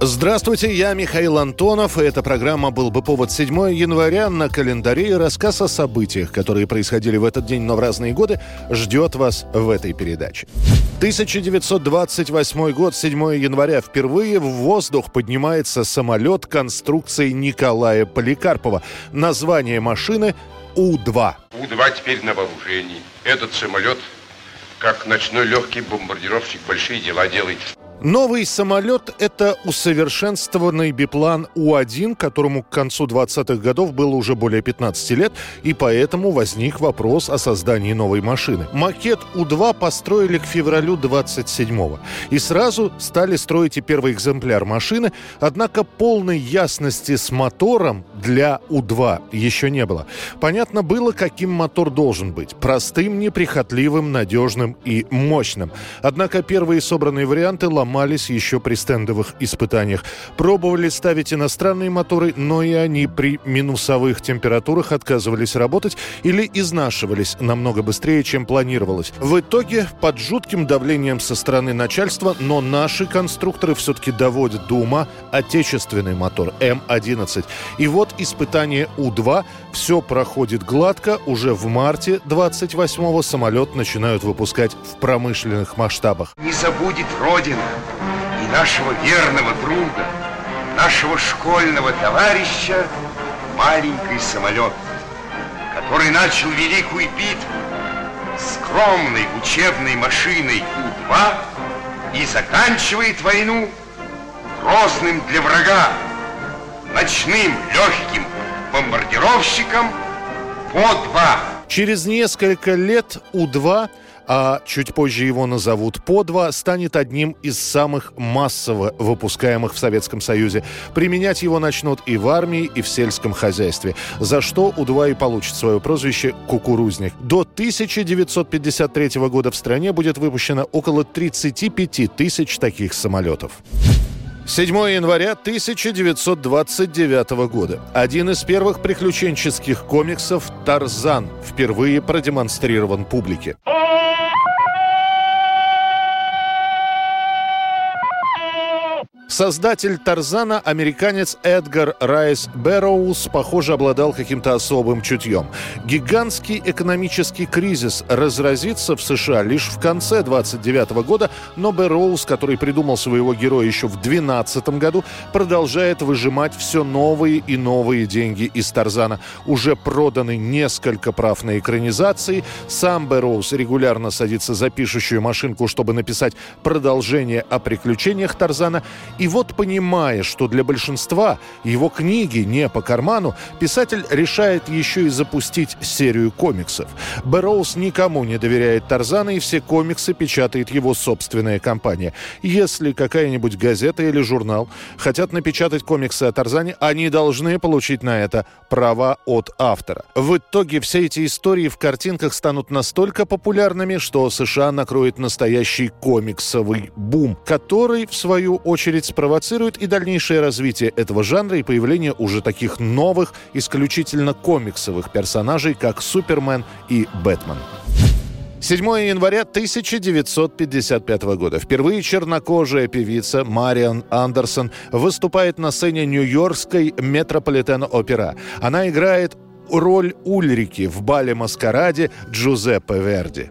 Здравствуйте, я Михаил Антонов, и эта программа «Был бы повод» 7 января на календаре. и Рассказ о событиях, которые происходили в этот день, но в разные годы, ждет вас в этой передаче. 1928 год, 7 января. Впервые в воздух поднимается самолет конструкции Николая Поликарпова. Название машины У-2. У-2 теперь на вооружении. Этот самолет, как ночной легкий бомбардировщик, большие дела делает. Новый самолет – это усовершенствованный биплан У-1, которому к концу 20-х годов было уже более 15 лет, и поэтому возник вопрос о создании новой машины. Макет У-2 построили к февралю 27-го, и сразу стали строить и первый экземпляр машины, однако полной ясности с мотором для У-2 еще не было. Понятно было, каким мотор должен быть – простым, неприхотливым, надежным и мощным. Однако первые собранные варианты ломались еще при стендовых испытаниях. Пробовали ставить иностранные моторы, но и они при минусовых температурах отказывались работать или изнашивались намного быстрее, чем планировалось. В итоге, под жутким давлением со стороны начальства, но наши конструкторы все-таки доводят до ума отечественный мотор М-11. И вот испытание У-2. Все проходит гладко. Уже в марте 28-го самолет начинают выпускать в промышленных масштабах. Не забудет Родина и нашего верного друга, нашего школьного товарища, маленький самолет, который начал великую битву скромной учебной машиной У-2 и заканчивает войну грозным для врага ночным легким бомбардировщиком По-2. Через несколько лет У-2 а чуть позже его назовут По-2, станет одним из самых массово выпускаемых в Советском Союзе. Применять его начнут и в армии, и в сельском хозяйстве, за что У-2 и получит свое прозвище «Кукурузник». До 1953 года в стране будет выпущено около 35 тысяч таких самолетов. 7 января 1929 года. Один из первых приключенческих комиксов «Тарзан» впервые продемонстрирован публике. Создатель Тарзана, американец Эдгар Райс Бэрроуз, похоже, обладал каким-то особым чутьем. Гигантский экономический кризис разразится в США лишь в конце 29 года, но Бэрроуз, который придумал своего героя еще в 12 году, продолжает выжимать все новые и новые деньги из Тарзана. Уже проданы несколько прав на экранизации. Сам Бэрроуз регулярно садится за пишущую машинку, чтобы написать продолжение о приключениях Тарзана. И вот, понимая, что для большинства его книги не по карману, писатель решает еще и запустить серию комиксов. Бэрроуз никому не доверяет Тарзана, и все комиксы печатает его собственная компания. Если какая-нибудь газета или журнал хотят напечатать комиксы о Тарзане, они должны получить на это права от автора. В итоге все эти истории в картинках станут настолько популярными, что США накроет настоящий комиксовый бум, который, в свою очередь, спровоцирует и дальнейшее развитие этого жанра и появление уже таких новых, исключительно комиксовых персонажей, как Супермен и Бэтмен. 7 января 1955 года. Впервые чернокожая певица Мариан Андерсон выступает на сцене Нью-Йоркской Метрополитен-опера. Она играет роль Ульрики в бале-маскараде Джузеппе Верди.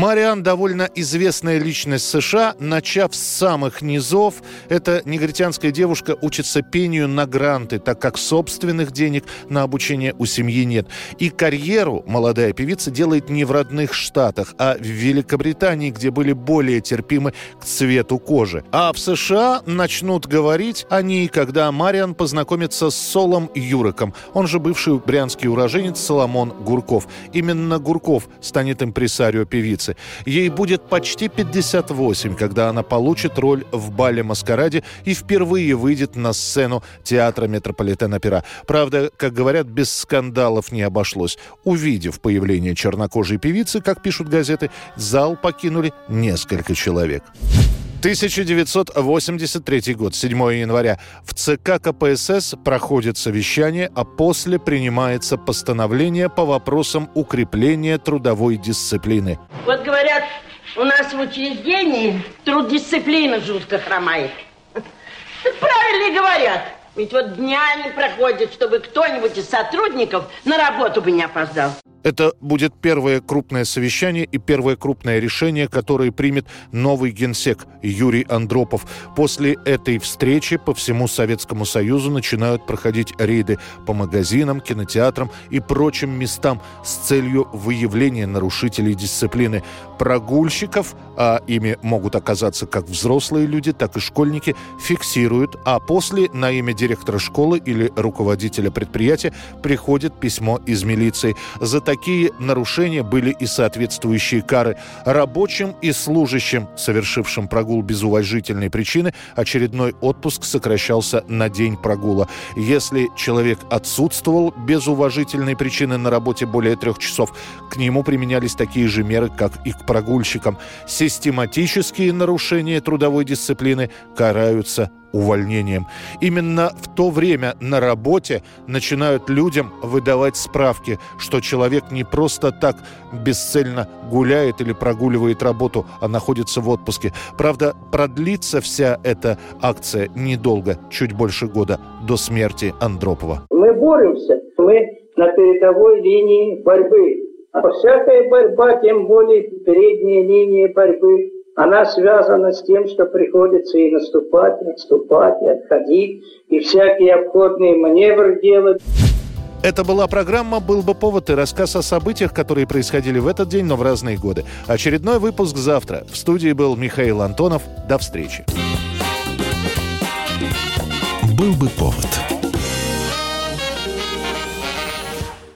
Мариан довольно известная личность США, начав с самых низов. Эта негритянская девушка учится пению на гранты, так как собственных денег на обучение у семьи нет. И карьеру молодая певица делает не в родных штатах, а в Великобритании, где были более терпимы к цвету кожи. А в США начнут говорить о ней, когда Мариан познакомится с Солом Юриком. Он же бывший брянский уроженец Соломон Гурков. Именно Гурков станет импресарио певицы. Милиции. Ей будет почти 58, когда она получит роль в бале «Маскараде» и впервые выйдет на сцену театра Метрополитен Опера. Правда, как говорят, без скандалов не обошлось. Увидев появление чернокожей певицы, как пишут газеты, зал покинули несколько человек. 1983 год, 7 января. В ЦК КПСС проходит совещание, а после принимается постановление по вопросам укрепления трудовой дисциплины. Вот говорят, у нас в учреждении труд дисциплины жутко хромает. Правильно говорят. Ведь вот дня не проходит, чтобы кто-нибудь из сотрудников на работу бы не опоздал. Это будет первое крупное совещание и первое крупное решение, которое примет новый генсек Юрий Андропов. После этой встречи по всему Советскому Союзу начинают проходить рейды по магазинам, кинотеатрам и прочим местам с целью выявления нарушителей дисциплины. Прогульщиков, а ими могут оказаться как взрослые люди, так и школьники, фиксируют, а после на имя директора школы или руководителя предприятия приходит письмо из милиции. За такие нарушения были и соответствующие кары. Рабочим и служащим, совершившим прогул без уважительной причины, очередной отпуск сокращался на день прогула. Если человек отсутствовал без уважительной причины на работе более трех часов, к нему применялись такие же меры, как и к прогульщикам. Систематические нарушения трудовой дисциплины караются увольнением. Именно в то время на работе начинают людям выдавать справки, что человек не просто так бесцельно гуляет или прогуливает работу, а находится в отпуске. Правда, продлится вся эта акция недолго, чуть больше года, до смерти Андропова. Мы боремся, мы на передовой линии борьбы. А всякая борьба, тем более передняя линия борьбы, она связана с тем, что приходится и наступать, и отступать, и отходить, и всякие обходные маневры делать. Это была программа «Был бы повод» и рассказ о событиях, которые происходили в этот день, но в разные годы. Очередной выпуск завтра. В студии был Михаил Антонов. До встречи. «Был бы повод»